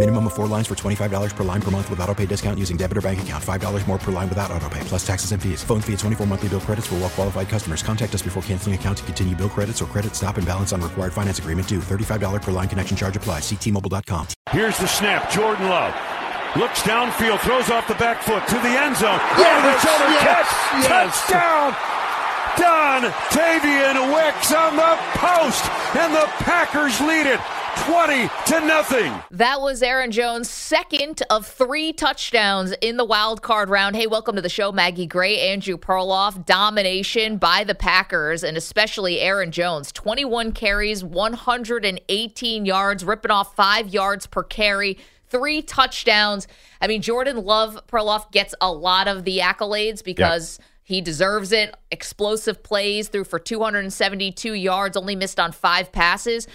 Minimum of four lines for $25 per line per month with auto pay discount using debit or bank account. $5 more per line without auto pay, plus taxes and fees. Phone fee at 24 monthly bill credits for well qualified customers. Contact us before canceling account to continue bill credits or credit stop and balance on required finance agreement due. $35 per line connection charge applies. Ctmobile.com. Here's the snap. Jordan Love looks downfield, throws off the back foot to the end zone. Yes, the shoulder yes, catch. yes. Touchdown. Don Tavian Wicks on the post, and the Packers lead it 20 to nothing. That was Aaron Jones' second of three touchdowns in the wild card round. Hey, welcome to the show, Maggie Gray, Andrew Perloff. Domination by the Packers and especially Aaron Jones. 21 carries, 118 yards, ripping off five yards per carry, three touchdowns. I mean, Jordan Love Perloff gets a lot of the accolades because. He deserves it. Explosive plays, threw for 272 yards, only missed on five passes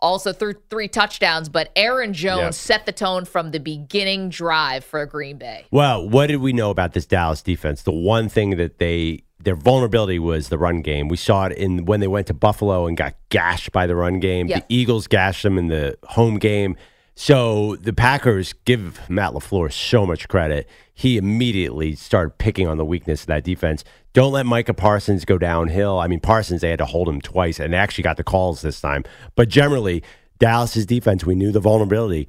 also threw three touchdowns, but Aaron Jones Yep. set the tone from the beginning drive for Green Bay. Well, what did we know about this Dallas defense? The one thing that they their vulnerability was the run game. We saw it in when they went to Buffalo and got gashed by the run game. Yeah. The Eagles gashed them in the home game. So the Packers give Matt LaFleur so much credit. He immediately started picking on the weakness of that defense. Don't let Micah Parsons go downhill. I mean, Parsons, they had to hold him twice and actually got the calls this time. But generally, Dallas's defense, we knew the vulnerability.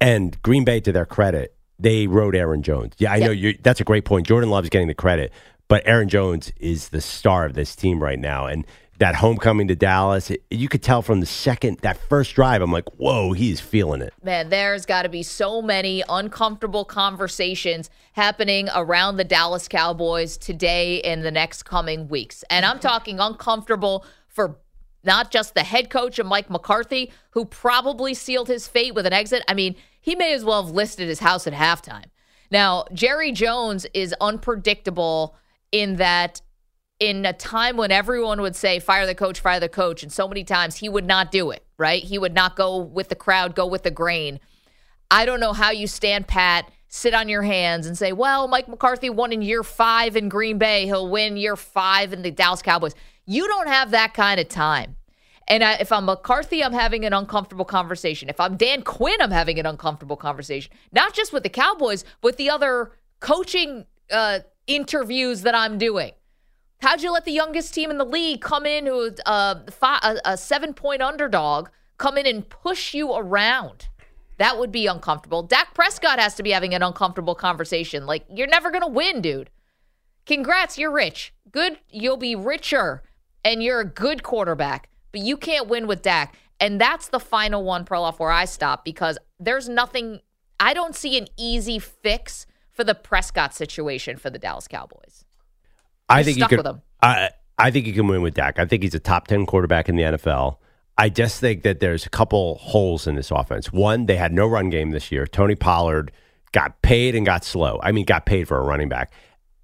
And Green Bay, to their credit, they rode Aaron Jones. Yeah, I know you. That's a great point. Jordan Love's getting the credit, but Aaron Jones is the star of this team right now. And that homecoming to Dallas, it- you could tell from the second that first drive. I'm like, whoa, he's feeling it. Man, there's got to be so many uncomfortable conversations happening around the Dallas Cowboys today and the next coming weeks. And I'm talking uncomfortable for not just the head coach of Mike McCarthy, who probably sealed his fate with an exit. I mean, he may as well have listed his house at halftime. Now, Jerry Jones is unpredictable in that in a time when everyone would say fire the coach fire the coach and so many times he would not do it right he would not go with the crowd go with the grain i don't know how you stand pat sit on your hands and say well mike mccarthy won in year five in green bay he'll win year five in the dallas cowboys you don't have that kind of time and I, if I'm McCarthy, I'm having an uncomfortable conversation. If I'm Dan Quinn, I'm having an uncomfortable conversation. Not just with the Cowboys, but the other coaching uh, interviews that I'm doing. How'd you let the youngest team in the league come in who uh, a, a seven point underdog come in and push you around? That would be uncomfortable. Dak Prescott has to be having an uncomfortable conversation. Like, you're never going to win, dude. Congrats, you're rich. Good, you'll be richer, and you're a good quarterback, but you can't win with Dak. And that's the final one, Perloff, where I stop because there's nothing, I don't see an easy fix for the Prescott situation for the Dallas Cowboys. I think you him. I I think you can win with Dak. I think he's a top ten quarterback in the NFL. I just think that there's a couple holes in this offense. One, they had no run game this year. Tony Pollard got paid and got slow. I mean, got paid for a running back.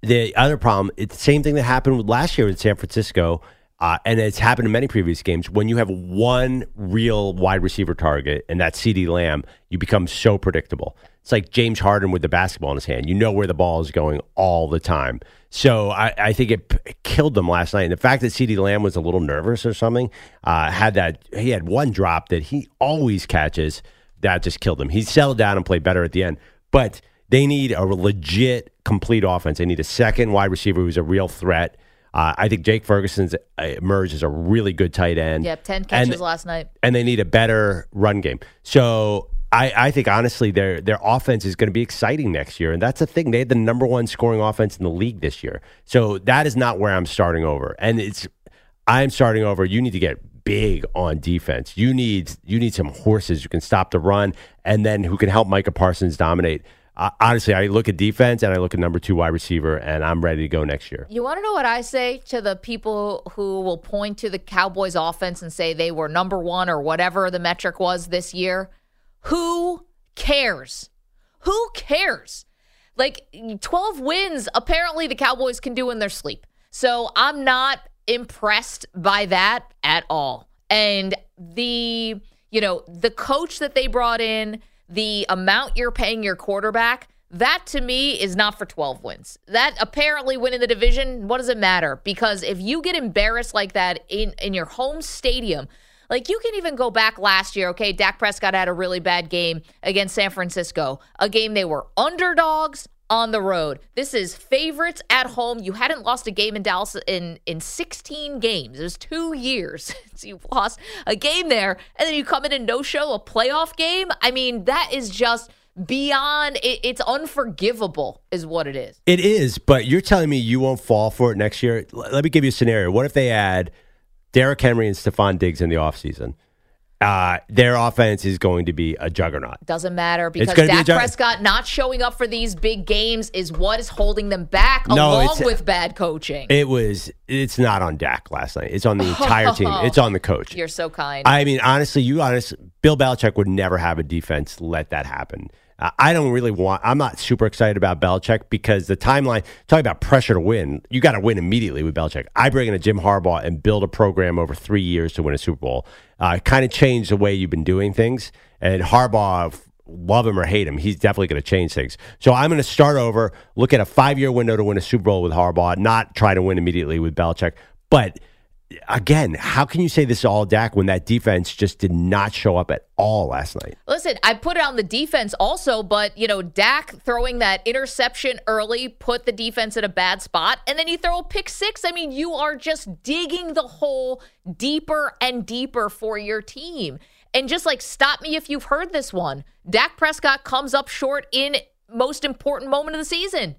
The other problem, it's the same thing that happened with last year in San Francisco, uh, and it's happened in many previous games. When you have one real wide receiver target, and that's CD Lamb, you become so predictable. It's like James Harden with the basketball in his hand. You know where the ball is going all the time. So I, I think it, killed them last night. And the fact that CD Lamb was a little nervous or something, uh, had that he had one drop that he always catches, that just killed him. He settled down and played better at the end. But they need a legit complete offense. They need a second wide receiver who's a real threat. Uh, I think Jake Ferguson's uh, emerged as a really good tight end. Yep, 10 And- catches last night. and they need a better run game. So I, I think honestly their their offense is going to be exciting next year, and that's the thing. They had the number one scoring offense in the league this year. So that is not where I'm starting over, and it's I'm starting over. You need to get big on defense. You need you need some horses who can stop the run and then who can help Micah Parsons dominate. Honestly, I look at defense and I look at number two wide receiver, and I'm ready to go next year. You want to know what I say to the people who will point to the Cowboys offense and say they were number one or whatever the metric was this year? Who cares? Who cares? Like 12 wins, apparently the Cowboys can do in their sleep. So I'm not impressed by that at all. And the, you know, the coach that they brought in, the amount you're paying your quarterback, that to me is not for 12 wins. That apparently winning the division, what does it matter? Because if you get embarrassed like that in in your home stadium, like you can even go back last year, okay, Dak Prescott had a really bad game against San Francisco, a game they were underdogs on the road. This is favorites at home. You hadn't lost a game in Dallas in in 16 games. It was 2 years since you've lost a game there and then you come in and no show a playoff game. I mean, that is just beyond it, it's unforgivable is what it is. It is, but you're telling me you won't fall for it next year? Let me give you a scenario. What if they add Derrick Henry and Stefon Diggs in the offseason? Uh, their offense is going to be a juggernaut. Doesn't matter because gonna be Dak Prescott not showing up for these big games is what is holding them back, No, along with bad coaching. It was. It's not on Dak last night. It's on the entire team. It's on the coach. You're so kind. I mean, honestly, you honest, Bill Belichick would never have a defense let that happen. I don't really want. I'm not super excited about Belichick because the timeline. Talking about pressure to win, you got to win immediately with Belichick. I bring in a Jim Harbaugh and build a program over three years to win a Super Bowl. Uh, kind of change the way you've been doing things. And Harbaugh, love him or hate him, he's definitely going to change things. So I'm going to start over, look at a five year window to win a Super Bowl with Harbaugh, not try to win immediately with Belichick, but again, how can you say this is all Dak when that defense just did not show up at all last night? Listen, I put it on the defense also, but you know, Dak throwing that interception early put the defense in a bad spot, and then you throw a pick six. I mean, you are just digging the hole deeper and deeper for your team. And just like stop me if you've heard this one. Dak Prescott comes up short in most important moment of the season.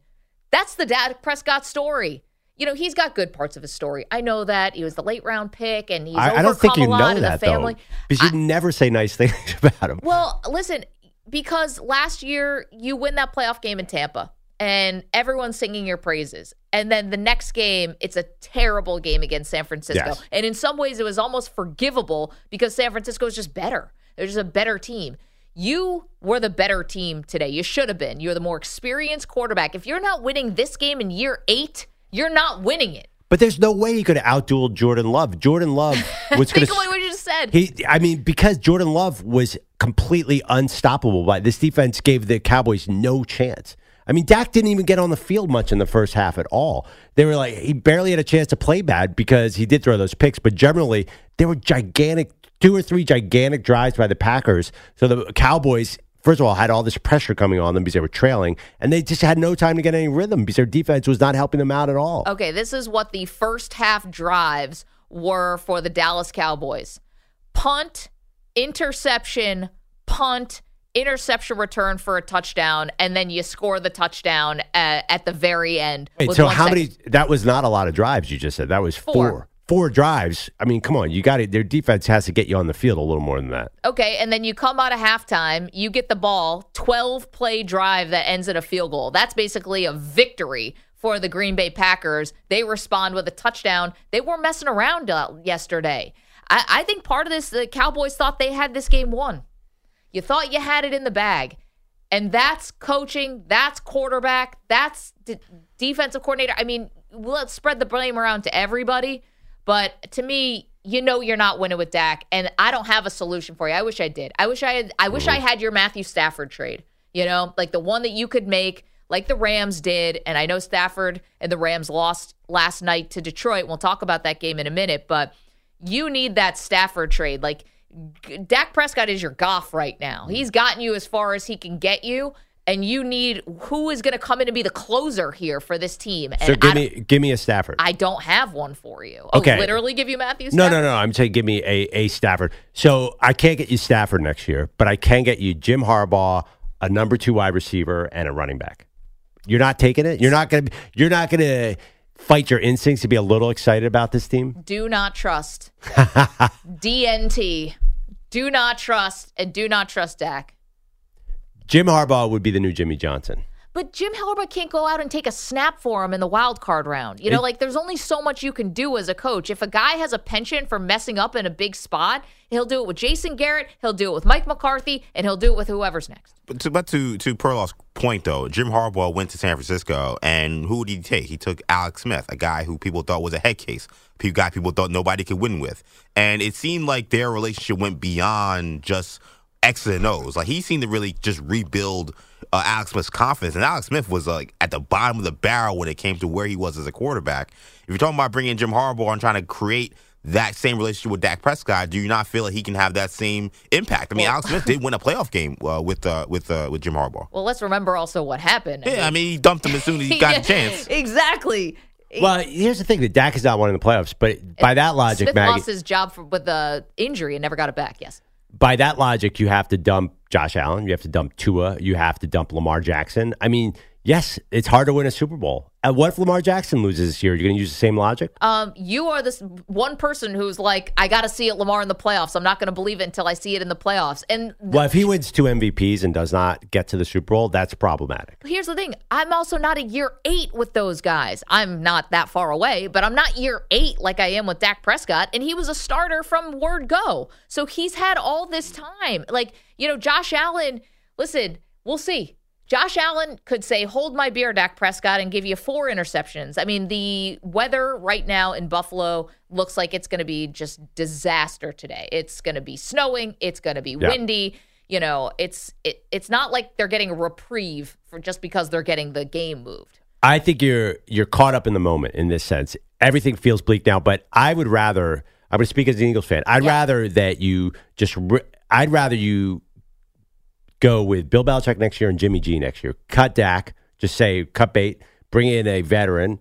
That's the Dak Prescott story. You know, he's got good parts of his story. I know that. He was the late round pick and he's I, I don't think you know that family. though, because you never say nice things about him. Well, listen, because last year you win that playoff game in Tampa and everyone's singing your praises. And then the next game, it's a terrible game against San Francisco. Yes. And in some ways, it was almost forgivable because San Francisco is just better. They're just a better team. You were the better team today. You should have been. You're the more experienced quarterback. If you're not winning this game in year eight, you're not winning it. But there's no way he could have outdueled Jordan Love. Jordan Love was going to. What you just said. He, I mean, because Jordan Love was completely unstoppable. By this defense gave the Cowboys no chance. I mean, Dak didn't even get on the field much in the first half at all. They were like he barely had a chance to play bad because he did throw those picks, but generally there were gigantic, two or three gigantic drives by the Packers. So the Cowboys. First of all, had all this pressure coming on them because they were trailing, and they just had no time to get any rhythm because their defense was not helping them out at all. Okay, this is what the first half drives were for the Dallas Cowboys punt, interception, punt, interception return for a touchdown, and then you score the touchdown at, at the very end. Wait, so how second. many? That was not a lot of drives. You just said that was Four. four. Four drives. I mean, come on, you got it. Their defense has to get you on the field a little more than that. Okay, and then you come out of halftime, you get the ball, 12 play drive that ends in a field goal. That's basically a victory for the Green Bay Packers. They respond with a touchdown. They weren't messing around uh, yesterday. I, I think part of this, the Cowboys thought they had this game won. You thought you had it in the bag. And that's coaching, that's quarterback, that's d- defensive coordinator. I mean, let's spread the blame around to everybody. But to me, you know you're not winning with Dak, and I don't have a solution for you. I wish I did. I wish I had. I wish I mm-hmm. had your Matthew Stafford trade. You know, like the one that you could make, like the Rams did. And I know Stafford and the Rams lost last night to Detroit. We'll talk about that game in a minute, but you need that Stafford trade. Like Dak Prescott is your Goff right now. Mm-hmm. He's gotten you as far as he can get you. And you need who is going to come in and be the closer here for this team. And So give me give me a Stafford. I don't have one for you. Oh, Okay. literally give you Matthew no, no, no. I'm saying give me a a Stafford. So I can't get you Stafford next year, but I can get you Jim Harbaugh, a number two wide receiver, and a running back. You're not taking it. You're not gonna. You're not gonna fight your instincts to be a little excited about this team? Do not trust. DNT. Do not trust and do not trust Dak. Jim Harbaugh would be the new Jimmy Johnson. But Jim Harbaugh can't go out and take a snap for him in the wild card round. You know, It- like there's only so much you can do as a coach. If a guy has a penchant for messing up in a big spot, he'll do it with Jason Garrett, he'll do it with Mike McCarthy, and he'll do it with whoever's next. But to, but to to Perloff's point though, Jim Harbaugh went to San Francisco, and who did he take? He took Alex Smith, a guy who people thought was a head case, a guy people thought nobody could win with, and it seemed like their relationship went beyond just X's and O's. Like he seemed to really just rebuild uh, Alex Smith's confidence, and Alex Smith was like at the bottom of the barrel when it came to where he was as a quarterback. If you're talking about bringing Jim Harbaugh and trying to create that same relationship with Dak Prescott, do you not feel like he can have that same impact? I mean, Alex Smith did win a playoff game uh, with uh, with uh, with Jim Harbaugh. Well, let's remember also what happened. Yeah, I mean, he dumped him as soon as he got Yeah, the chance. Exactly. Well, here's the thing: that Dak is not one in the playoffs, but by that logic, Smith Maggie, lost his job for, with the injury and never got it back. Yes. By that logic, you have to dump Josh Allen, you have to dump Tua, you have to dump Lamar Jackson. I mean, yes, it's hard to win a Super Bowl. And what if Lamar Jackson loses this year? You're going to use the same logic? Um, you are this one person who's like, I got to see it, Lamar in the playoffs. I'm not going to believe it until I see it in the playoffs. And Well, if he wins two MVPs and does not get to the Super Bowl, that's problematic. here's the thing I'm also not a year eight with those guys. I'm not that far away, but I'm not year eight like I am with Dak Prescott. And he was a starter from word go. So he's had all this time. Like, you know, Josh Allen, listen, we'll see. Josh Allen could say, Hold my beer, Dak Prescott, and give you four interceptions. I mean, the weather right now in Buffalo looks like it's going to be just disaster today. It's going to be snowing, it's going to be Yeah. windy. You know, it's it, it's not like they're getting a reprieve for just because they're getting the game moved. I think you're you're caught up in the moment in this sense. Everything feels bleak now, but I would rather I would speak as an Eagles fan. I'd rather that you just I'd rather you go with Bill Belichick next year and Jimmy G next year. Cut Dak, just say cut bait, bring in a veteran.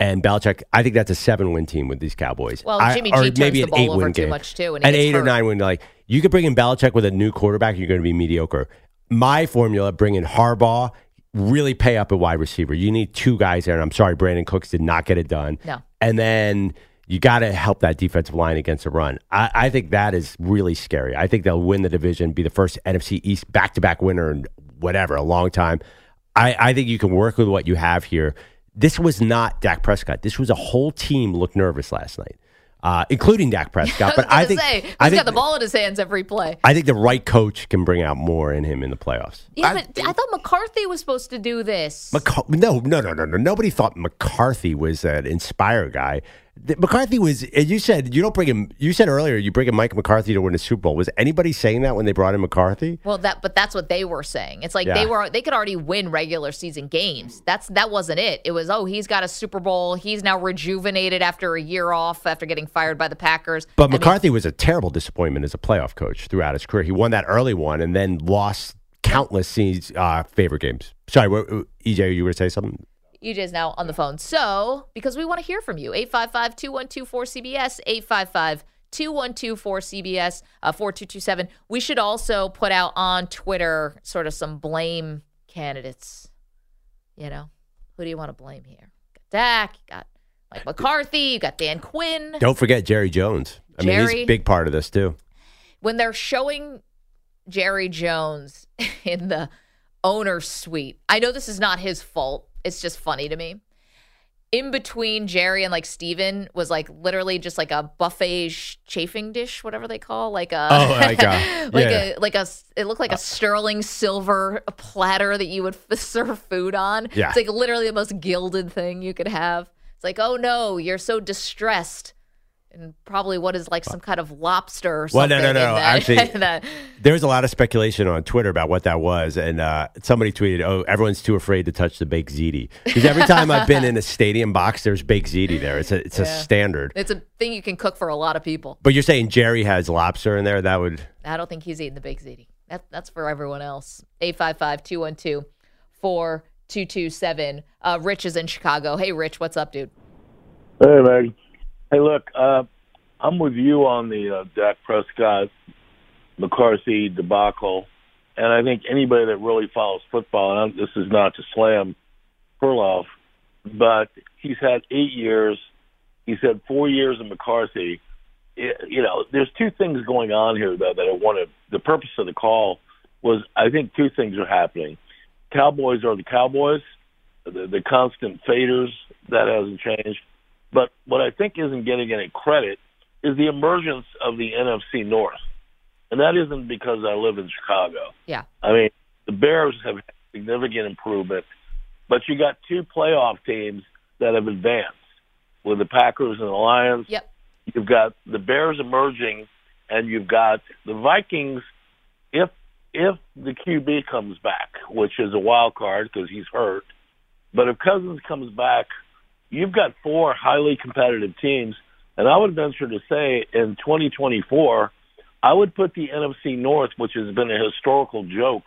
And Belichick, I think that's a seven-win team with these Cowboys. Well, Jimmy G or turns maybe the an ball over too game. much, too, and An eight or hurt. nine win. Like you could bring in Belichick with a new quarterback, you're going to be mediocre. My formula: bring in Harbaugh, really pay up a wide receiver. You need two guys there, and I'm sorry, Brandin Cooks did not get it done. No. And then you got to help that defensive line against the run. I, I think that is really scary. I think they'll win the division, be the first NFC East back to back winner in whatever, a long time. I, I think you can work with what you have here. This was not Dak Prescott. This was a whole team looked nervous last night, uh, including Dak Prescott. I was but I think say, he's I think got the ball in his hands every play. I think the right coach can bring out more in him in the playoffs. Yeah, but I thought McCarthy was supposed to do this. McCar- no, no, no, no, no. Nobody thought McCarthy was an inspire guy. McCarthy was. and You said you don't bring him. You said earlier you bring in Mike McCarthy to win a Super Bowl. Was anybody saying that when they brought in McCarthy? Well, that but that's what they were saying. It's like Yeah. they were they could already win regular season games. That's that wasn't it. It was oh he's got a Super Bowl. He's now rejuvenated after a year off after getting fired by the Packers. But McCarthy was a terrible disappointment as a playoff coach throughout his career. He won that early one and then lost countless uh, favorite games. Sorry, EJ, you were to say something? EJ's now on the phone. So, because we want to hear from you, 855 212 4CBS, 855 212 4CBS, uh, 4227. We should also put out on Twitter sort of some blame candidates. You know, who do you want to blame here? You got Dak, you got Mike McCarthy, you got Dan Quinn. Don't forget Jerry Jones. I mean, he's Jerry. a big part of this too. When they're showing Jerry Jones in the owner's suite, I know this is not his fault. It's just funny to me. In between Jerry and like Stephen was like literally just like a buffet sh- chafing dish, whatever they call, like a Oh, like a- like yeah. a like a it looked like a sterling silver platter that you would f- serve food on. Yeah. It's like literally the most gilded thing you could have. It's like, oh no, you're so distressed. And probably what is like some kind of lobster or Well, no, no, no. that- Actually, that- There was a lot of speculation on Twitter about what that was, and uh, somebody tweeted, "Oh, everyone's too afraid to touch the baked ziti." Because every time I've been in a stadium box, there's baked ziti there. It's a it's a standard. it's a thing you can cook for a lot of people. But you're saying Jerry has lobster in there? That would I don't think he's eating the baked ziti. That, that's for everyone else. 855 212 4227. Uh, Rich is in Chicago. Hey, Rich, what's up, dude? Hey, Meg. Hey, look, uh, I'm with you on the uh, Dak Prescott McCarthy debacle, and I think anybody that really follows football, and this is not to slam Perloff, but he's had eight years. He's had four years in McCarthy. It, you know, there's two things going on here though that I wanted. The purpose of the call was I think two things are happening. Cowboys are the Cowboys, the, the constant faders that hasn't changed. But what I think isn't getting any credit is the emergence of the NFC North, and that isn't because I live in Chicago. Yeah. I mean, the Bears have had significant improvement, but you got two playoff teams that have advanced with the Packers and the Lions. Yep. You've got the Bears emerging, and you've got the Vikings. If if the QB comes back, which is a wild card because he's hurt, but if Cousins comes back, you've got four highly competitive teams. And I would venture to say in 2024, I would put the NFC North, which has been a historical joke,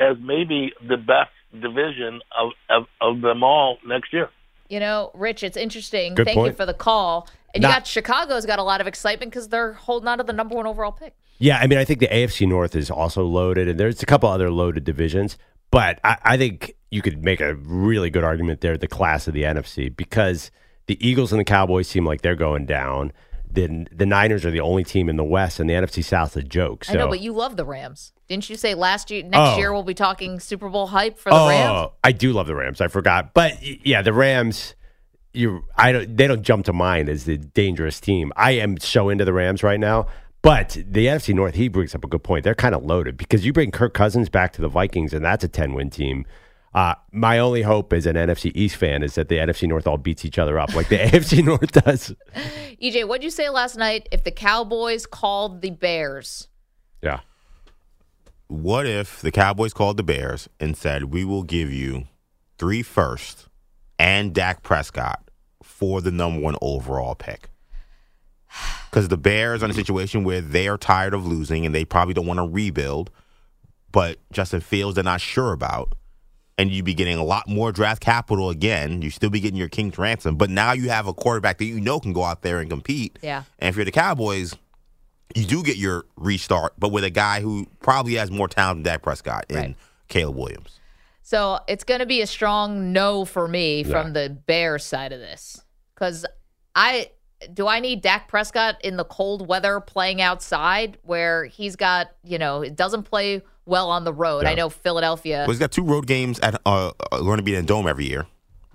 as maybe the best division of, of, of them all next year. You know, Rich, it's interesting. Good Thank you for the call. And you got Chicago's got a lot of excitement because they're holding on to the number one overall pick. Yeah, I mean, I think the AFC North is also loaded, and there's a couple other loaded divisions. But I, I think you could make a really good argument there, the class of the NFC, because the Eagles and the Cowboys seem like they're going down. Then the Niners are the only team in the West, and the NFC South's a joke. So I know, but you love the Rams. Didn't you say last year, next Oh. year we'll be talking Super Bowl hype for the oh, Rams? I do love the Rams. I forgot, but yeah, the Rams. You, I don't. They don't jump to mind as the dangerous team. I am so into the Rams right now. But the NFC North, he brings up a good point. They're kind of loaded because you bring Kirk Cousins back to the Vikings, and that's a ten-win team. Uh, my only hope as an NFC East fan is that the NFC North all beats each other up like the AFC North does. EJ, what'd you say last night? If the Cowboys called the Bears, Yeah. What if the Cowboys called the Bears and said, "We will give you three first and Dak Prescott for the number one overall pick"? Because the Bears are in a situation where they are tired of losing and they probably don't want to rebuild, but Justin Fields they're not sure about, and you'd be getting a lot more draft capital again. You still be getting your king's ransom, but now you have a quarterback that you know can go out there and compete. Yeah. And if you're the Cowboys, you do get your restart, but with a guy who probably has more talent than Dak Prescott and Right. Caleb Williams. So it's going to be a strong no for me from the Bears side of this. Because I do I need Dak Prescott in the cold weather playing outside where he's got, you know, it doesn't play well on the road. I know Philadelphia. Well, he's got two road games at uh, uh, going to be in a dome every year,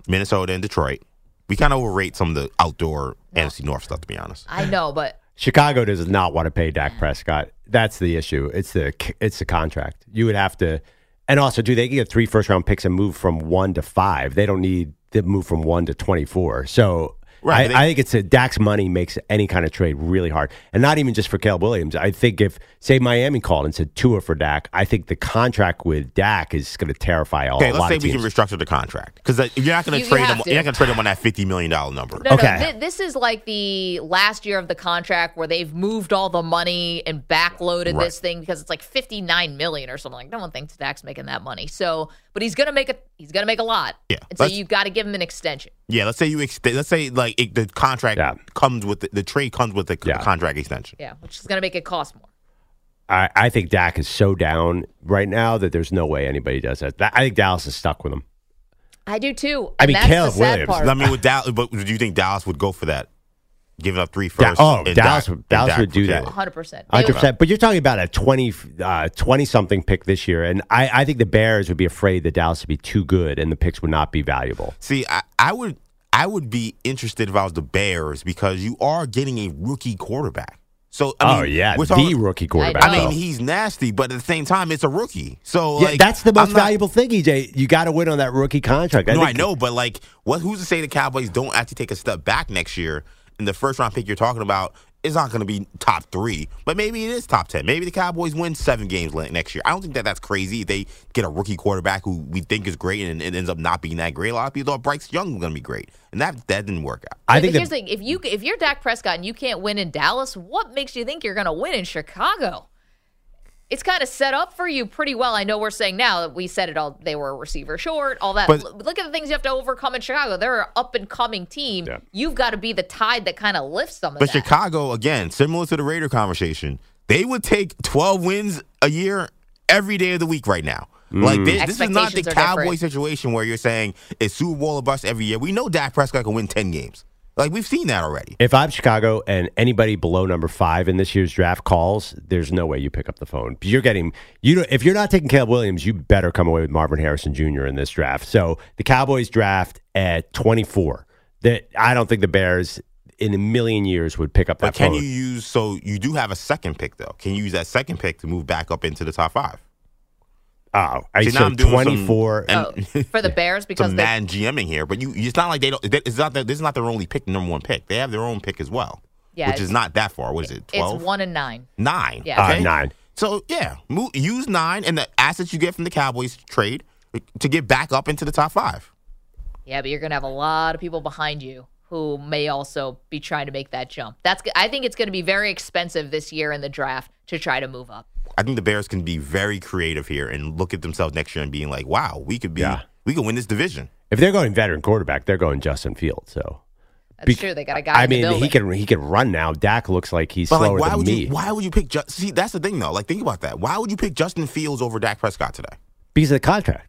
Minnesota and Detroit. We kind of overrate some of the outdoor NFC North stuff, to be honest. I know, but Chicago does not want to pay Dak Prescott. That's the issue. It's the it's the contract. You would have to, and also, do they get three first round picks and move from one to five? They don't need to move from one to twenty four. So. Right, I, they- I think it's a Dak's money makes any kind of trade really hard, and not even just for Caleb Williams. I think if say Miami called and said Tua for Dak, I think the contract with Dak is going to terrify all Okay, a let's say we teams. can restructure the contract because you're not going You- to you trade have him. to. You're not going to trade him on that fifty million dollar number. No, Okay. no. thi- this is like the last year of the contract where they've moved all the money and backloaded Right. this thing because it's like fifty nine million or something. Like no one thinks Dak's making that money. So, but he's gonna make a he's gonna make a lot. Yeah, And so you've got to give him an extension. Yeah, let's say you extend. Let's say like it, the contract Yeah. comes with the, the trade comes with the c- Yeah. contract extension. Yeah, which is gonna make it cost more. I, I think Dak is so down right now that there's no way anybody does that. That- I think Dallas is stuck with him. I do too. I and mean, that's Caleb Williams. part. I mean, with Dallas, but do you think Dallas would go for that? Giving up three Da- oh, and Dallas Dak- would- and Dallas would do that. Caleb. hundred percent. Hundred percent. But you're talking about a 20, uh, 20 something pick this year, and I, I think the Bears would be afraid that Dallas would be too good, and the picks would not be valuable. See, I, I would I would be interested if I was the Bears because you are getting a rookie quarterback. So I oh, mean, oh yeah, we're the talking- rookie quarterback. I mean, he's nasty, but at the same time, it's a rookie. So yeah, like, that's the most not- valuable thing, EJ. You got to win on that rookie contract. no, I know, but like, what? Who's to say the Cowboys don't actually take a step back next year? And the first round pick you're talking about is not going to be top three, but maybe it is top ten. Maybe the Cowboys win seven games next year. I don't think that that's crazy. They get a rookie quarterback who we think is great and it ends up not being that great, a lot of people thought Bryce Young was going to be great, and that that didn't work out. I but think here's the thing: if you if you're Dak Prescott and you can't win in Dallas, what makes you think you're going to win in Chicago? It's kind of set up for you pretty well. I know we're saying now that we said it all. They were a receiver short, all that. But- L- Look at the things you have to overcome in Chicago. They're an up and coming team. Yeah. You've got to be the tide that kind of lifts them. of But that. Chicago, again, similar to the Raider conversation, they would take 12 wins a year every day of the week right now. Mm-hmm. Like this, this is not the Cowboy different. situation where you're saying it's Super Bowl or bust every year. We know Dak Prescott can win ten games. Like we've seen that already. If I'm Chicago and anybody below number five in this year's draft calls, there's no way you pick up the phone. You're getting you. know, If you're not taking Caleb Williams, you better come away with Marvin Harrison Jr. in this draft. So the Cowboys draft at 24. That I don't think the Bears in a million years would pick up that But can phone. you use? So you do have a second pick though. Can you use that second pick to move back up into the top five? Oh, I See, now I'm doing some- 24. Oh, for the Bears because Some they, mad GMing here, but you. It's not like they don't. It's not that this is not their only pick, the number one pick. They have their own pick as well, Yeah, which is not that far. What is it? Twelve. it's one and nine. nine. Yeah. Uh, nine. So yeah, move, use nine and the assets you get from the Cowboys trade to get back up into the top five. Yeah, but you're going to have a lot of people behind you who may also be trying to make that jump. That's g- I think it's going to be very expensive this year in the draft to try to move up. I think the Bears can be very creative here and look at themselves next year and being like, "Wow, we could be, Yeah. we could win this division." If they're going veteran quarterback, they're going Justin Fields. So That's Bec- true. They got a guy I in mean, building. he can he can run now. Dak looks like he's But slower like, why than would me you? Why would you pick? Just see, that's the thing though. Like, think about that. Why would you pick Justin Fields over Dak Prescott today? because of the contract.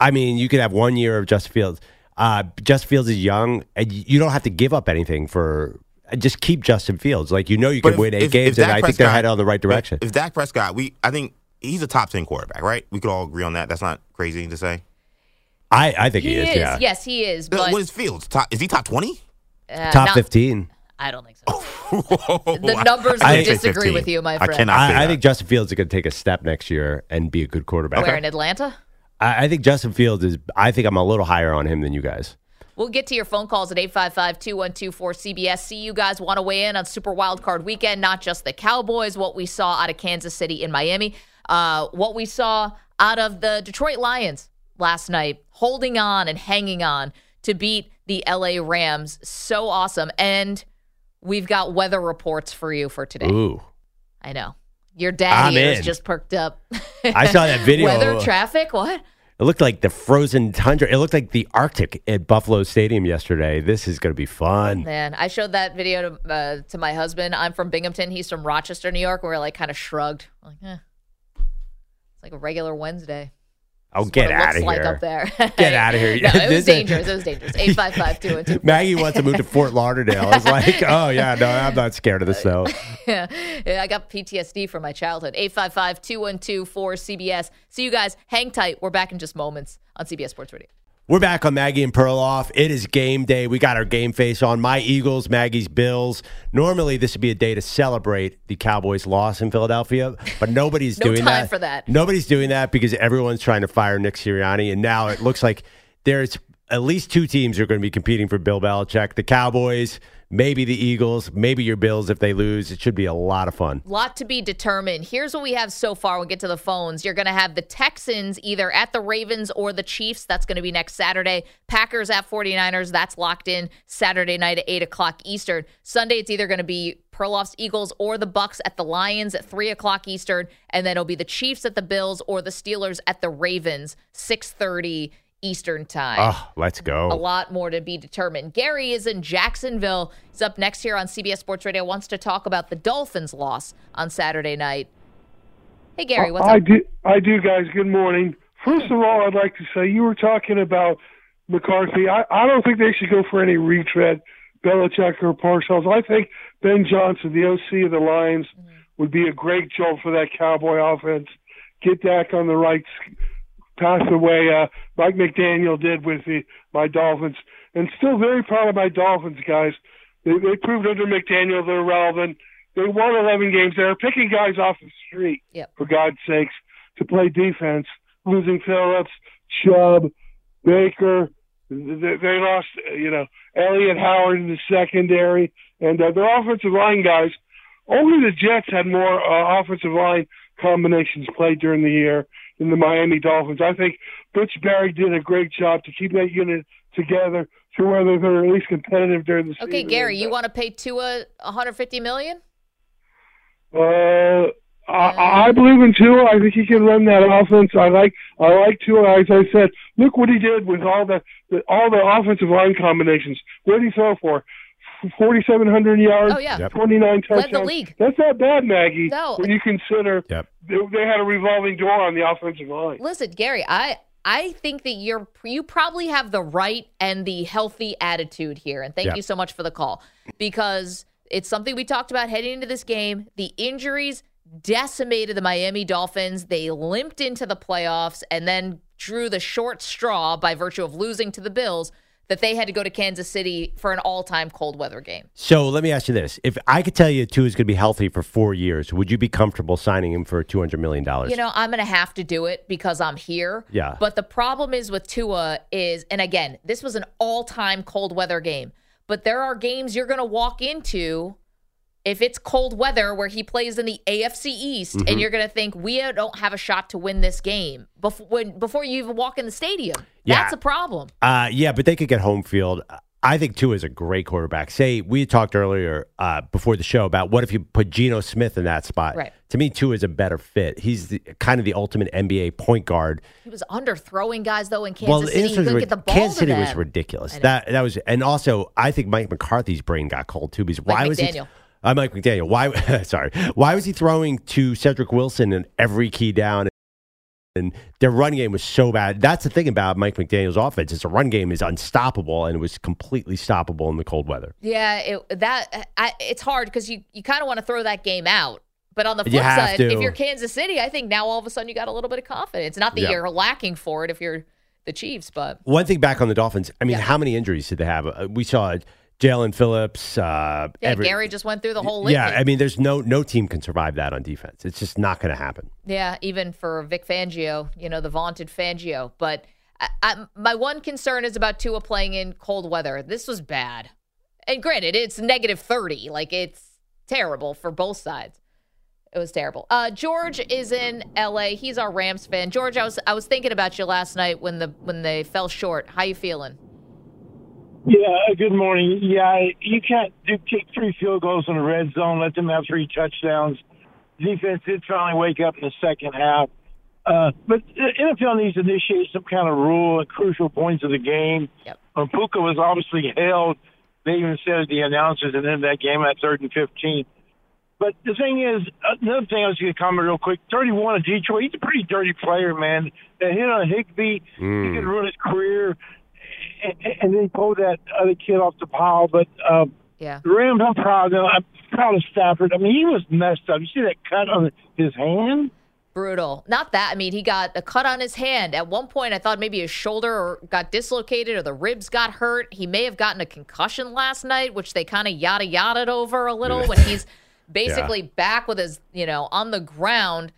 I mean, you could have one year of Justin Fields. Uh, Justin Fields is young, and you don't have to give up anything for. Just keep Justin Fields. Like you know, you can if- win eight if- games, if and Dak I think they're headed on the right direction. If Dak Prescott, we, I think he's a top ten quarterback, right? We could all agree on that. That's not crazy to say. I I think he, he is. is. Yeah, Yes, he is. But what is Fields? Top, is he top twenty? uh, top not- fifteen. I don't think so. the numbers I would say disagree with you, my friend. I friend. cannot I, I think Justin Fields is going to take a step next year and be a good quarterback. Where in Atlanta? I, I think Justin Fields is. I think I'm a little higher on him than you guys. We'll get to your phone calls at 855-212-4CBS. See you guys want to weigh in on Super Wildcard Weekend, not just the Cowboys, what we saw out of Kansas City and Miami, uh, what we saw out of the Detroit Lions last night, holding on and hanging on to beat the LA Rams. So awesome. And we've got weather reports for you for today. Ooh, I know. Your ears in. just perked up. I saw that video. Weather, traffic, what? It looked like the frozen tundra. It looked like the Arctic at Buffalo Stadium yesterday. This is going to be fun. Man, I showed that video to, uh, to my husband. I'm from Binghamton. He's from Rochester, New York. We're like kind of shrugged. Like, eh. It's like a regular Wednesday. Oh, get out of like here! up there. Get outta here. no, it was dangerous. It was dangerous. 855 Maggie wants to move to Fort Lauderdale. It's like, oh yeah, no, I'm not scared of the snow. yeah, yeah, I got PTSD from my childhood. 855 212 4CBS. See you guys. Hang tight. We're back in just moments on CBS Sports Radio. We're back on Maggie and Perloff. It is game day. We got our game face on. My Eagles, Maggie's Bills. Normally, this would be a day to celebrate the Cowboys' loss in Philadelphia, but nobody's No doing time that. for that. Nobody's doing that because everyone's trying to fire Nick Sirianni, and now it looks like there's at least two teams are going to be competing for Bill Belichick: the Cowboys, maybe the Eagles, maybe your Bills if they lose. It should be a lot of fun. lot to be determined. Here's what we have so far. We'll get to the phones. You're going to have the Texans either at the Ravens or the Chiefs. That's going to be next Saturday. Packers at 49ers. That's locked in Saturday night at 8 o'clock Eastern. Sunday, it's either going to be Perloff's Eagles or the Bucks at the Lions at 3 o'clock Eastern. And then it'll be the Chiefs at the Bills or the Steelers at the Ravens, 6.30 Eastern time Oh, let's go. a lot more to be determined. Gary is in Jacksonville. He's up next here on CBS Sports Radio. Wants to talk about the Dolphins' loss on Saturday night. Hey, Gary, what's I up? do, I do, guys. Good morning. First of all, I'd like to say you were talking about McCarthy. I, I don't think they should go for any retread, Belichick or Parcells. I think Ben Johnson, the OC of the Lions, mm-hmm. would be a great job for that Cowboy offense. Get Dak on the right s- path the way uh, Mike McDaniel did with the, my Dolphins. And still very proud of my Dolphins, guys. They, they proved under McDaniel they're relevant. They won 11 games. They're picking guys off the street, Yep. for God's sakes, to play defense. Losing Phillips, Chubb, Baker. They, they lost, you know, Elliott Howard in the secondary. And uh, their offensive line guys, only the Jets had more uh, offensive line combinations played during the year than the Miami Dolphins. I think Butch Barry did a great job to keep that unit together to where they're at least competitive during the season. Okay, Gary, you want to pay Tua 150 million? Uh, I, I believe in Tua. I think he can run that offense. I like I like Tua. As I said, look what he did with all the, the all the offensive line combinations. What did he throw for? 4,700 yards, Oh, yeah. Yep. 29 touchdowns. Led the league. That's not bad, Maggie. No. When you consider Yep. they, they had a revolving door on the offensive line. Listen, Gary, I I think that you're you probably have the right and the healthy attitude here, and thank Yeah. you so much for the call because it's something we talked about heading into this game. The injuries decimated the Miami Dolphins. They limped into the playoffs and then drew the short straw by virtue of losing to the Bills that they had to go to Kansas City for an all-time cold weather game. So let me ask you this: If I could tell you Tua is going to be healthy for four years, would you be comfortable signing him for two hundred million dollars? You know, I'm going to have to do it because I'm here. Yeah. But the problem is with Tua is, and again, this was an all time cold weather game, but there are games you're going to walk into if it's cold weather where he plays in the AFC East Mhm. and you're going to think we don't have a shot to win this game before, when, before you even walk in the stadium. Yeah. That's a problem. Uh, yeah, but they could get home field. I think Tua is a great quarterback. Say we talked earlier uh, before the show about what if you put Geno Smith in that spot. Right. To me, Tua is a better fit. He's the, kind of the ultimate NBA point guard. He was underthrowing guys, though, in Kansas well, City. He couldn't rid- get the ball Kansas City was ridiculous. That that was, and also I think Mike McCarthy's brain got cold too because why Mike was he? Uh, Mike McDaniel. Why? sorry. Why was he throwing to Cedrick Wilson in every key down? And their run game was so bad. That's the thing about Mike McDaniel's offense is the run game is unstoppable, and it was completely stoppable in the cold weather. Yeah, it, that I, it's hard because you, you kind of want to throw that game out. But on the flip side, to. if you're Kansas City, I think now all of a sudden you got a little bit of confidence. Not that Yeah. you're lacking for it if you're the Chiefs, but One thing back on the Dolphins. I mean, Yeah. how many injuries did they have? Uh, we saw Jaelan Phillips. Uh, yeah, every- Gary just went through the whole Yeah, litany. I mean, there's no no team can survive that on defense. It's just not going to happen. Yeah, even for Vic Fangio, you know, the vaunted Fangio. But I, I, my one concern is about Tua playing in cold weather. This was bad. And granted, it's negative 30. Like, it's terrible for both sides. It was terrible. Uh, George is in LA. He's our Rams fan. George, I was I was thinking about you last night when the when they fell short. How you feeling? Yeah, good morning. Yeah, you can't do kick three field goals in the red zone, let them have three touchdowns. Defense did finally wake up in the second half. Uh, but the NFL needs to initiate some kind of rule at crucial points of the game. Yep. When Puka was obviously held, they even said to the announcers and then that game at third and 15. But the thing is, another thing I was going to comment real quick 31 of Detroit, he's a pretty dirty player, man. That hit on Higbee, Mm. he could ruin his career. And, and then he pulled that other kid off the pile. But uh, Yeah. the Rams, I'm proud of them. I'm proud of Stafford. I mean, he was messed up. You see that cut on his hand? Brutal. Not that. I mean, he got a cut on his hand. At one point, I thought maybe his shoulder got dislocated or the ribs got hurt. He may have gotten a concussion last night, which they kind of yada yada over a little when he's basically back with his, you know, on the ground,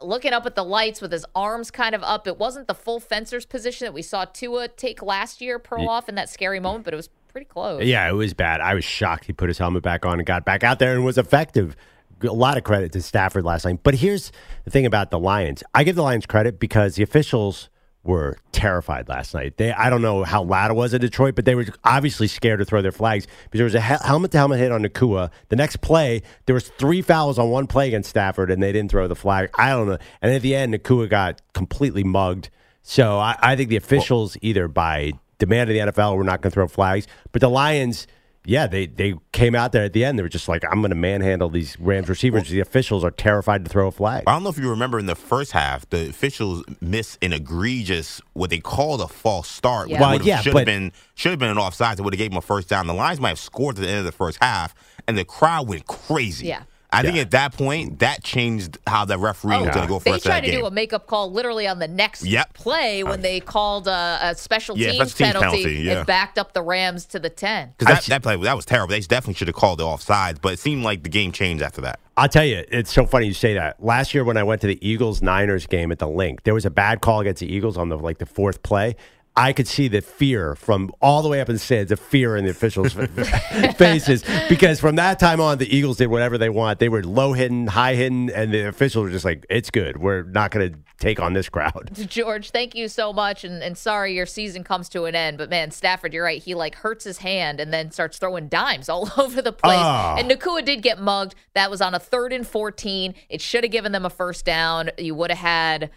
looking up at the lights with his arms kind of up. It wasn't the full fencer's position that we saw Tua take last year, Perloff, off in that scary moment, but it was pretty close. Yeah, it was bad. I was shocked he put his helmet back on and got back out there and was effective. A lot of credit to Stafford last night. But here's the thing about the Lions. I give the Lions credit because the officials were terrified last night. They I don't know how loud it was in Detroit, but they were obviously scared to throw their flags because there was a helmet to helmet hit on Nacua. The next play, there was three fouls on one play against Stafford, and they didn't throw the flag. I don't know. And at the end, Nacua got completely mugged. So I, I think the officials either by demand of the NFL were not going to throw flags, but the Lions. Yeah, they, they came out there at the end. They were just like, I'm going to manhandle these Rams receivers. the officials are terrified to throw a flag. I don't know if you remember in the first half, the officials missed an egregious what they called a false start. Yeah. Well, yeah, should but- have been should have been an offside. That would have gave them a first down. The Lions might have scored at the end of the first half, and the crowd went crazy. Yeah. I think at that point that changed how the referee was oh, going to go for they the rest of tried to game. do a makeup call literally on the next Yep. play when they called a, a special Yeah, teams special teams penalty, penalty, yeah. and backed up the Rams to the 10. Because that, that play that was terrible. They definitely should have called it offsides, but it seemed like the game changed after that. I'll tell you, it's so funny you say that. Last year when I went to the Eagles Niners game at the Link, there was a bad call against the Eagles on the like the fourth play. I could see the fear from all the way up in the stands, the fear in the officials' faces, because from that time on, the Eagles did whatever they want. They were low hitting, high hitting, and the officials were just like, "It's good. We're not going to take on this crowd." George, thank you so much. And, and sorry your season comes to an end. But man, Stafford, you're right. He like hurts his hand and then starts throwing dimes all over the place. Ah. And Nacua did get mugged. That was on a third and 14. It should have given them a first down. You would have had.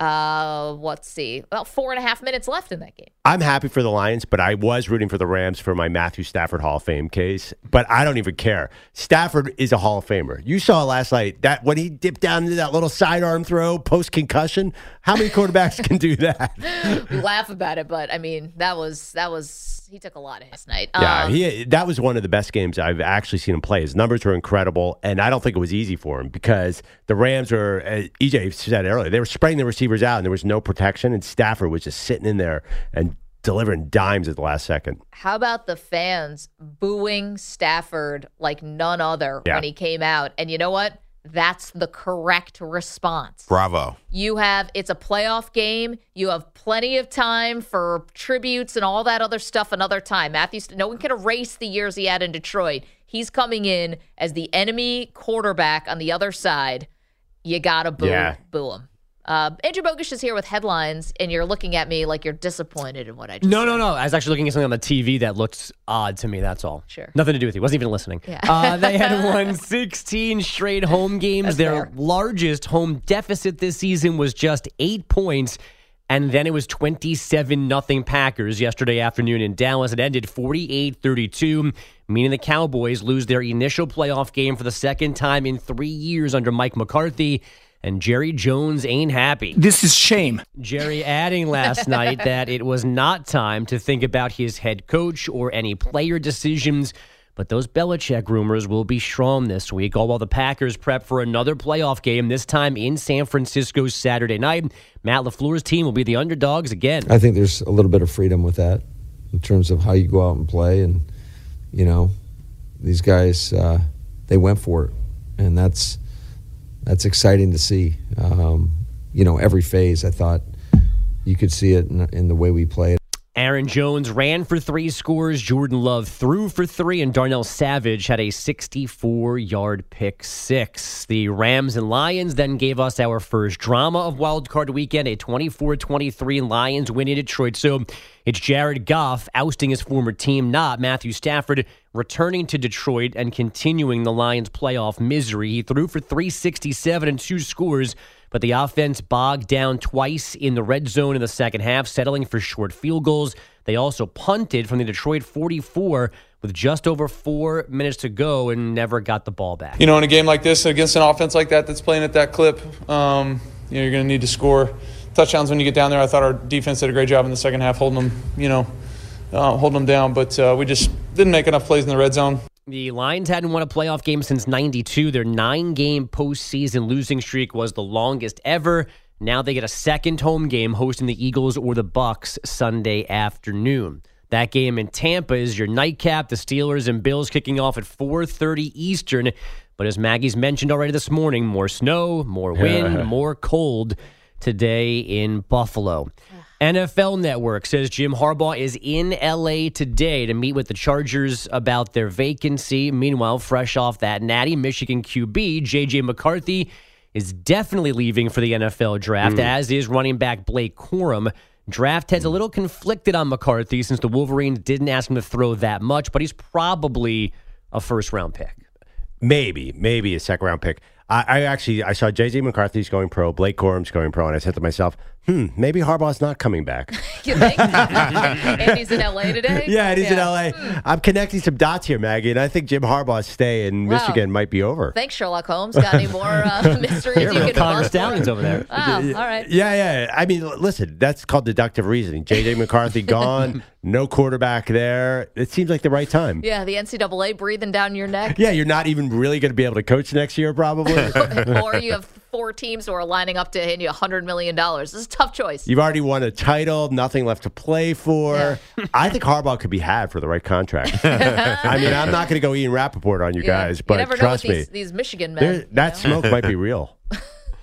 Uh, let's see, about four and a half minutes left in that game. I'm happy for the Lions, but I was rooting for the Rams for my Matthew Stafford Hall of Fame case. But I don't even care. Stafford is a Hall of Famer. You saw last night that when he dipped down into that little sidearm throw post concussion. How many quarterbacks can do that? we laugh about it, but I mean, that was that was he took a lot last night. Yeah, Um, he that was one of the best games I've actually seen him play. His numbers were incredible, and I don't think it was easy for him because the Rams were. Uh, EJ said earlier they were spreading the receivers out, and there was no protection, and Stafford was just sitting in there and delivering dimes at the last second. How about the fans booing Stafford like none other Yeah. when he came out? And you know what? That's the correct response. Bravo. You have it's a playoff game. You have plenty of time for tributes and all that other stuff another time. Matthews, no one can erase the years he had in Detroit. He's coming in as the enemy quarterback on the other side. You gotta boo, Yeah. boo him. Uh, Andrew Bogish is here with headlines, and you're looking at me like you're disappointed in what I just No, no, no. I was actually looking at something on the TV that looked odd to me. That's all. Sure. Nothing to do with you. Wasn't even listening. Yeah. Uh, they had won 16 straight home games. That's Their fair. largest home deficit this season was just eight points. And then it was 27 nothing Packers yesterday afternoon in Dallas. It ended 48 32, meaning the Cowboys lose their initial playoff game for the second time in three years under Mike McCarthy. And Jerry Jones ain't happy. This is shame. Jerry adding last night that it was not time to think about his head coach or any player decisions. But those Belichick rumors will be strong this week, all while the Packers prep for another playoff game, this time in San Francisco Saturday night. Matt LaFleur's team will be the underdogs again. I think there's a little bit of freedom with that in terms of how you go out and play. And, you know, these guys, uh, they went for it. And that's, that's exciting to see. Um, you know, every phase, I thought you could see it in, in the way we played. Aaron Jones ran for three scores. Jordan Love threw for three, and Darnell Savage had a 64 yard pick six. The Rams and Lions then gave us our first drama of Wild Card weekend a 24 23 Lions win in Detroit. So it's Jared Goff ousting his former team, not Matthew Stafford, returning to Detroit and continuing the Lions' playoff misery. He threw for 367 and two scores. But the offense bogged down twice in the red zone in the second half, settling for short field goals. They also punted from the Detroit 44 with just over four minutes to go and never got the ball back. You know, in a game like this, against an offense like that that's playing at that clip, um, you know, you're going to need to score touchdowns when you get down there. I thought our defense did a great job in the second half, holding them, you know, uh, holding them down, but uh, we just didn't make enough plays in the red zone. The Lions hadn't won a playoff game since 92. Their nine game postseason losing streak was the longest ever. Now they get a second home game hosting the Eagles or the Bucks Sunday afternoon. That game in Tampa is your nightcap. The Steelers and Bills kicking off at 4:30 Eastern. But as Maggie's mentioned already this morning, more snow, more wind, more cold today in Buffalo. NFL Network says Jim Harbaugh is in LA today to meet with the Chargers about their vacancy. Meanwhile, fresh off that natty Michigan QB, JJ McCarthy is definitely leaving for the NFL draft, Mm. as is running back Blake Corum. Draft heads a little conflicted on McCarthy since the Wolverines didn't ask him to throw that much, but he's probably a first round pick. Maybe, maybe a second round pick. I, I actually I saw JJ McCarthy's going pro, Blake Corum's going pro, and I said to myself, "Hmm, maybe Harbaugh's not coming back." You think? Andy's in LA today? yeah, and he's in LA. I'm connecting some dots here, Maggie, and I think Jim Harbaugh's stay in Wow. Michigan might be over. Thanks, Sherlock Holmes. Got any more uh, mysteries you can Connor bust? Stallions over there. Oh, all right. Yeah, yeah. I mean, listen, that's called deductive reasoning. JJ McCarthy gone, no quarterback there. It seems like the right time. Yeah, the NCAA breathing down your neck. Yeah, you're not even really going to be able to coach next year, probably. or you have four teams who are lining up to hand you $100 million. This is a tough choice. You've already won a title, nothing left to play for. I think Harbaugh could be had for the right contract. I mean, I'm not going to go Ian Rapoport on you Yeah. guys, but you trust know me, these, these Michigan there- men. that smoke might be real.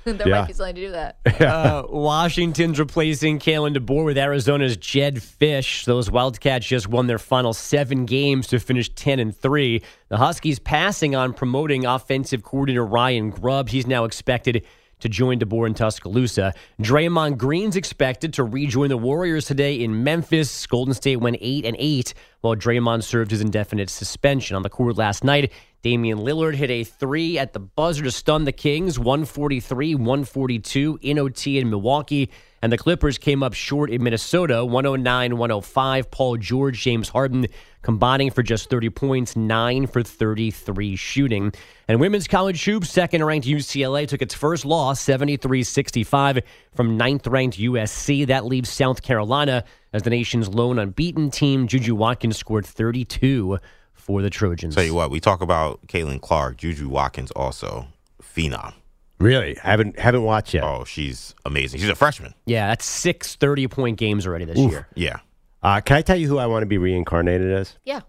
there yeah. might be something to do that. uh, Washington's replacing Kalen DeBoer with Arizona's Jedd Fisch. Those Wildcats just won their final seven games to finish 10 and 3. The Huskies passing on promoting offensive coordinator Ryan Grubb. He's now expected to join DeBoer in Tuscaloosa. Draymond Green's expected to rejoin the Warriors today in Memphis. Golden State went 8 and 8 while Draymond served his indefinite suspension on the court last night. Damian Lillard hit a three at the buzzer to stun the Kings, 143 142 in OT in Milwaukee. And the Clippers came up short in Minnesota, 109 105. Paul George, James Harden combining for just 30 points, 9 for 33 shooting. And women's college hoops, second ranked UCLA took its first loss, 73 65 from ninth ranked USC. That leaves South Carolina as the nation's lone unbeaten team. Juju Watkins scored 32 for the Trojans. Tell you what, we talk about Caitlin Clark, Juju Watkins also phenom. Really, haven't haven't watched yet. Oh, she's amazing. She's a freshman. Yeah, that's six 30 point games already this Oof. year. Yeah. Uh, can I tell you who I want to be reincarnated as? Yeah.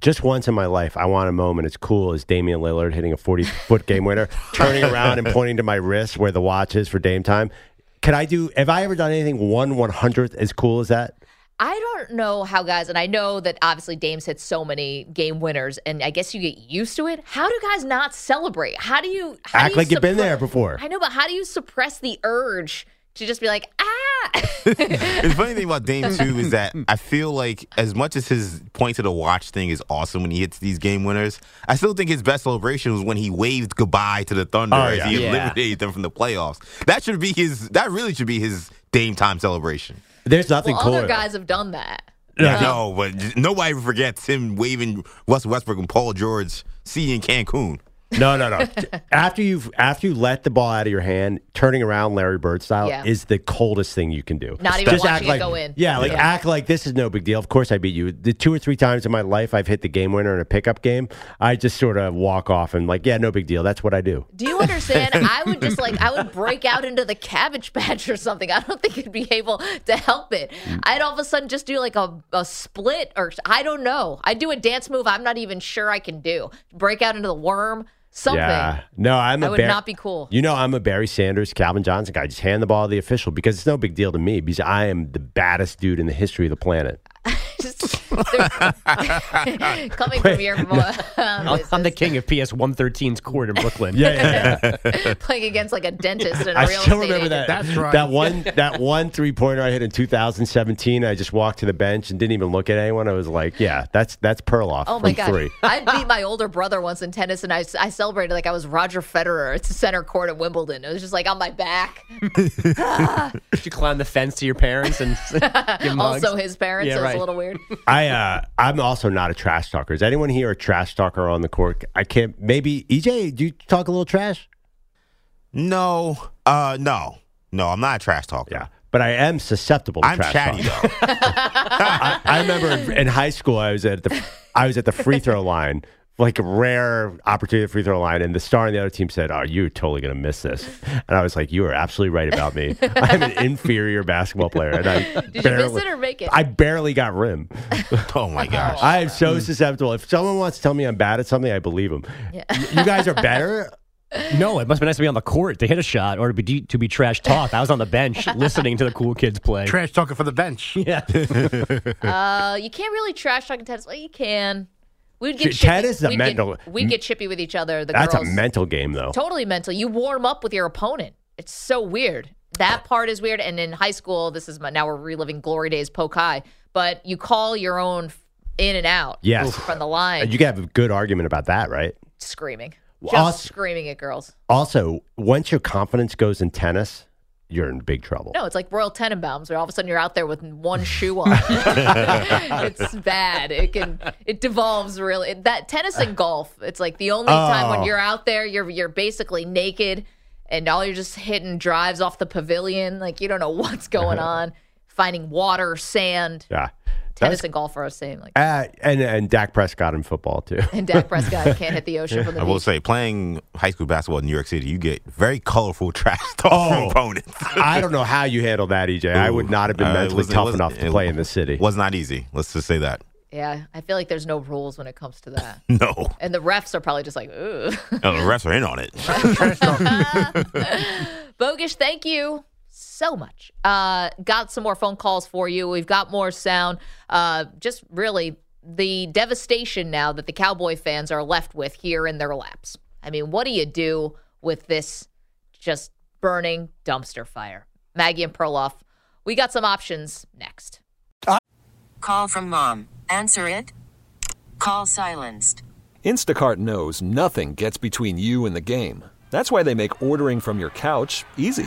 Just once in my life, I want a moment as cool as Damian Lillard hitting a 40 foot game winner, turning around and pointing to my wrist where the watch is for Dame time. Can I do, have I ever done anything one 100th as cool as that? I don't know how guys, and I know that obviously Dame's hit so many game winners, and I guess you get used to it. How do guys not celebrate? How do you how do Act you like you've been there before. I know, but how do you suppress the urge to just be like, ah? the funny thing about Dame too is that I feel like as much as his point to the watch thing is awesome when he hits these game winners, I still think his best celebration was when he waved goodbye to the Thunder Oh, as yeah. he Yeah. eliminated them from the playoffs. That should be his. That really should be his Dame time celebration. There's nothing well, other guys have done that. Yeah, no, but nobody ever forgets him waving Russell Westbrook and Paul George see in Cancun. No, no, no. after you've after you let the ball out of your hand, turning around Larry Bird style Yeah. is the coldest thing you can do. Not even Just watching act it like, go in. Yeah, like Yeah. act like this is no big deal. Of course I beat you. The two or three times in my life I've hit the game winner in a pickup game, I just sort of walk off and like, yeah, no big deal. That's what I do. Do you understand? I would just like I would break out into the cabbage patch or something. I don't think I'd be able to help it. Mm. I'd all of a sudden just do like a, a split or I don't know. I'd do a dance move I'm not even sure I can do. Break out into the worm, something. Yeah. No, I'm a I would Bar- not be cool. You know, I'm a Barry Sanders, Calvin Johnson guy. Just hand the ball to the official because it's no big deal to me because I am the baddest dude in the history of the planet. Coming from your I'm I'm the king of PS 113's court in Brooklyn. Yeah, yeah, yeah. playing against like a dentist and a I real still estate remember agent. that. That's right. That one, that one three pointer I hit in 2017. I just walked to the bench and didn't even look at anyone. I was like, "Yeah, that's that's Perloff Oh from my god! three. I beat my older brother once in tennis, and I, I celebrated like I was Roger Federer. It's the center court at Wimbledon. It was just like on my back. Did you climb the fence to your parents and give them hugs? also, his parents. Yeah, so it's right. a little weird. I uh, I'm also not a trash talker. Is anyone here a trash talker on the court? I can't. Maybe EJ, do you talk a little trash? No, uh, no, no. I'm not a trash talker. Yeah, but I am susceptible. to I'm trash chatty talk. though. I, I remember in high school, I was at the I was at the free throw line, like a rare opportunity at the free throw line, and the star on the other team said, "Oh, you're totally gonna miss this," and I was like, "You are absolutely right about me. I'm an inferior basketball player." And I Did you barely, miss it or make it? I barely got rim. oh my gosh! I am so susceptible. If someone wants to tell me I'm bad at something, I believe them. Yeah. You guys are better. No, it must be nice to be on the court to hit a shot or to be to be trash talked. I was on the bench listening to the cool kids play. Trash talking for the bench. Yeah. Uh, you can't really trash talk in tennis. Well, you can. We'd get Ch- chippy. is a we'd mental- Get, we'd get chippy with each other. The That's girls. a mental game, though. Totally mental. You warm up with your opponent. It's so weird. That part is weird. And in high school, this is my, now we're reliving glory days, poke high. But you call your own in and out. Yes. from the line, You can have a good argument about that, right? screaming, just also- screaming at girls. Also, once your confidence goes in tennis, you're in big trouble. No, it's like Royal Tenenbaums, where all of a sudden you're out there with one shoe on. it's bad. It can it devolves really. That tennis and golf. It's like the only time when Oh. you're out there, you're you're basically naked, and all you're just hitting drives off the pavilion. Like you don't know what's going on. Finding water, sand. Yeah. Tennis and golf are the same. Like Uh, and and Dak Prescott in football too. and Dak Prescott can't hit the ocean from the I will beach. say, playing high school basketball in New York City, you get very colorful trash talk Oh. opponents. I don't know how you handle that, EJ. I would not have been Uh, mentally wasn't- tough wasn't- enough to play in the city. Was not easy. Let's just say that. Yeah, I feel like there's no rules when it comes to that. No, And the refs are probably just like, ooh. no the refs are in on it. Bogish, thank you so much. Uh, got some more phone calls for you. We've got more sound. Uh, just really the devastation now that the Cowboy fans are left with here in their laps. I mean, what do you do with this just burning dumpster fire? Maggie and Perloff, we got some options next. Call from mom. Answer it. Call silenced. Instacart knows nothing gets between you and the game. That's why they make ordering from your couch easy.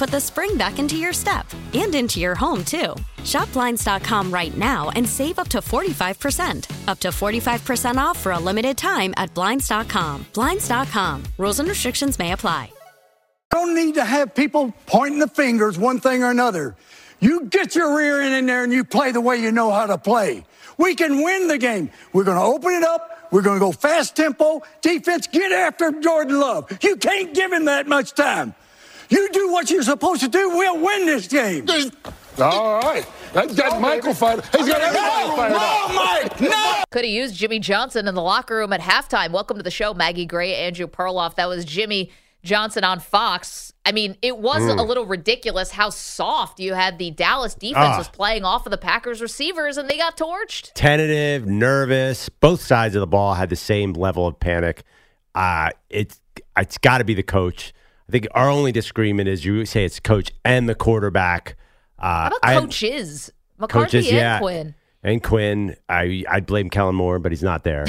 put the spring back into your step and into your home, too. Shop Blinds.com right now and save up to 45%. Up to 45% off for a limited time at Blinds.com. Blinds.com. Rules and restrictions may apply. I don't need to have people pointing the fingers one thing or another. You get your rear end in there and you play the way you know how to play. We can win the game. We're going to open it up. We're going to go fast tempo. Defense, get after Jordan Love. You can't give him that much time. You do what you're supposed to do, we'll win this game. All right. That got Michael fired. He's got everybody fired up. Mike, no! Could have used Jimmy Johnson in the locker room at halftime. Welcome to the show, Maggie Gray, Andrew Perloff. That was Jimmy Johnson on Fox. I mean, it was Mm. a little ridiculous how soft you had the Dallas defense Ah. was playing off of the Packers receivers, and they got torched. tentative, nervous. Both sides of the ball had the same level of panic. Uh, it's it's got to be the coach. I think our only disagreement is you say it's coach and the quarterback. Uh, How about I- coaches? McCarthy coaches, and yeah, Quinn. and Quinn. I I'd blame Kellen Moore, but he's not there.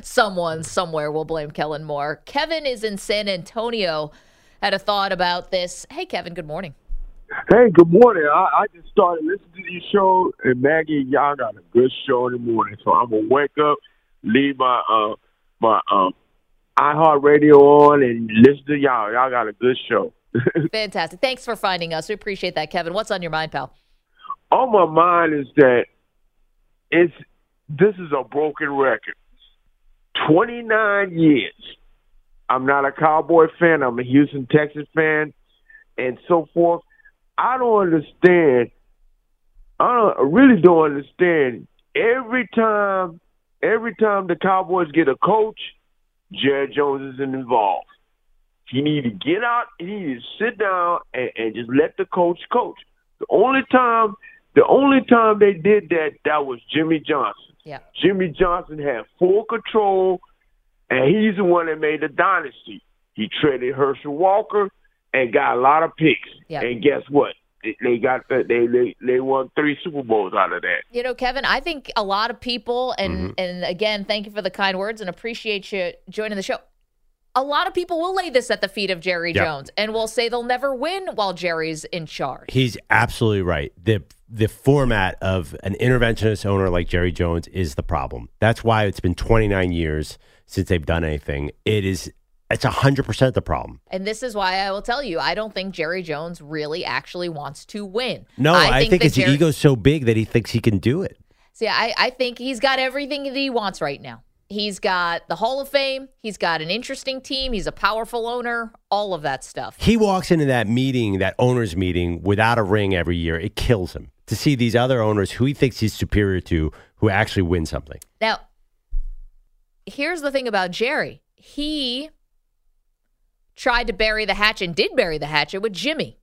Someone somewhere will blame Kellen Moore. Kevin is in San Antonio. Had a thought about this. Hey, Kevin. Good morning. Hey, good morning. I, I just started listening to your show, and Maggie, y'all got a good show in the morning. So I'm gonna wake up, leave my uh my um iHeartRadio on, and listen to y'all. Y'all got a good show. Fantastic. Thanks for finding us. We appreciate that, Kevin. What's on your mind, pal? on my mind is that it's this is a broken record. Twenty nine years. I'm not a Cowboy fan. I'm a Houston Texas fan, and so forth. I don't understand. I, don't, I really don't understand. Every time, every time the Cowboys get a coach, Jerry Jones isn't involved. He need to get out. He need to sit down and, and just let the coach coach. The only time, the only time they did that, that was Jimmy Johnson. Yeah. Jimmy Johnson had full control, and he's the one that made the dynasty. He traded Herschel Walker and got a lot of picks. Yeah. And guess what? They- They got the, they they they won three Super Bowls out of that. You know, Kevin, I think a lot of people, and Mm-hmm. and again, thank you for the kind words and appreciate you joining the show. A lot of people will lay this at the feet of Jerry Yeah. Jones and will say they'll never win while Jerry's in charge. He's absolutely right. The the format of an interventionist owner like Jerry Jones is the problem. That's why it's been 29 years since they've done anything. It is it's 100% the problem. And this is why I will tell you, I don't think Jerry Jones really actually wants to win. No, I, think, that his Jerry- ego's so big that he thinks he can do it. See, I, I think he's got everything that he wants right now. He's got the Hall of Fame. He's got an interesting team. He's a powerful owner. All of that stuff. He walks into that meeting, that owners meeting, without a ring every year. It kills him to see these other owners who he thinks he's superior to, who actually win something. Now, here's the thing about Jerry. He tried to bury the hatchet and did bury the hatchet with Jimmy.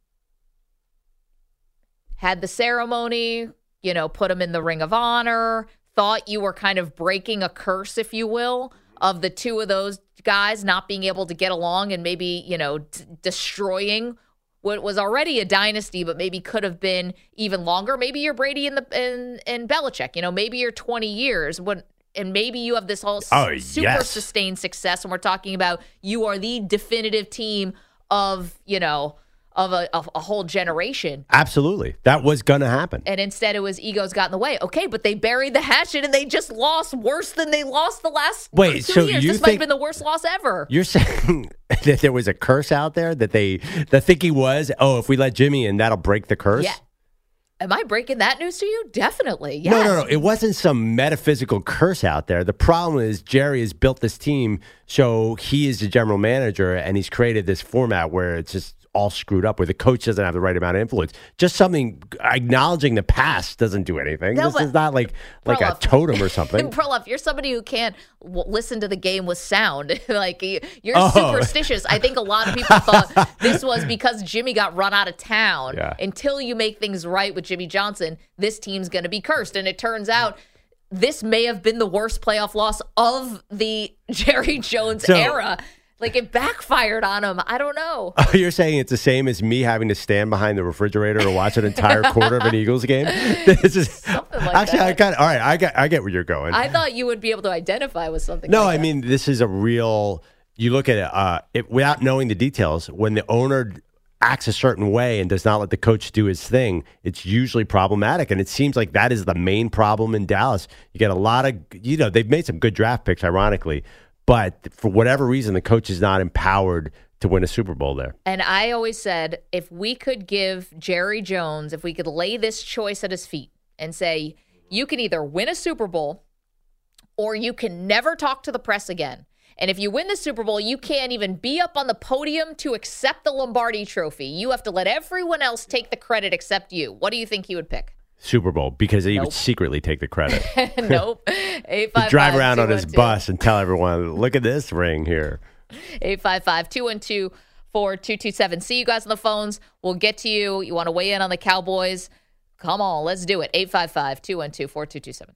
had the ceremony, you know, put him in the Ring of Honor, thought you were kind of breaking a curse, if you will, of the two of those guys not being able to get along and maybe, you know, d- destroying what was already a dynasty, but maybe could have been even longer. Maybe you're Brady in the in in Belichick. You know, maybe you're 20 years when and maybe you have this whole Oh, super yes. sustained success and we're talking about you are the definitive team of, you know, of a, of a whole generation. Absolutely. That was going to happen. And instead it was egos got in the way. Okay, but they buried the hatchet and they just lost worse than they lost the last Wait, two so years. you this might have been the worst loss ever. You're saying that there was a curse out there that they, the thinking was, oh, if we let Jimmy in, that'll break the curse? Yeah. Am I breaking that news to you? Definitely. Yes. No, no, no. It wasn't some metaphysical curse out there. The problem is Jerry has built this team so he is the general manager and he's created this format where it's just all screwed up, where the coach doesn't have the right amount of influence. Just something acknowledging the past doesn't do anything. No, this is not like like a totem or something. Perloff, you're somebody who can't w- listen to the game with sound. like you're Oh. superstitious. I think a lot of people thought this was because Jimmy got run out of town. Yeah. Until you make things right with Jimmy Johnson, this team's going to be cursed. And it turns out this may have been the worst playoff loss of the Jerry Jones So- era. Like it backfired on him. I don't know. You're saying it's the same as me having to stand behind the refrigerator to watch an entire quarter of an Eagles game? This is actually I got all right. I got I get where you're going. I thought you would be able to identify with something. No, like I that. mean this is a real. You look at it, uh, it without knowing the details. When the owner acts a certain way and does not let the coach do his thing, it's usually problematic. And it seems like that is the main problem in Dallas. You get a lot of, you know, they've made some good draft picks, ironically, but for whatever reason, the coach is not empowered to win a Super Bowl there. And I always said if we could give Jerry Jones, if we could lay this choice at his feet and say, you can either win a Super Bowl or you can never talk to the press again. And if you win the Super Bowl, you can't even be up on the podium to accept the Lombardi trophy. You have to let everyone else take the credit except you. What do you think he would pick? Super Bowl because he Nope. would secretly take the credit. nope. He'd 855 drive around on his 212. bus and tell everyone, "Look at this ring here." 855 212 4227. See you guys on the phones. We'll get to you. You want to weigh in on the Cowboys? Come on, let's do it. 855 212 4227.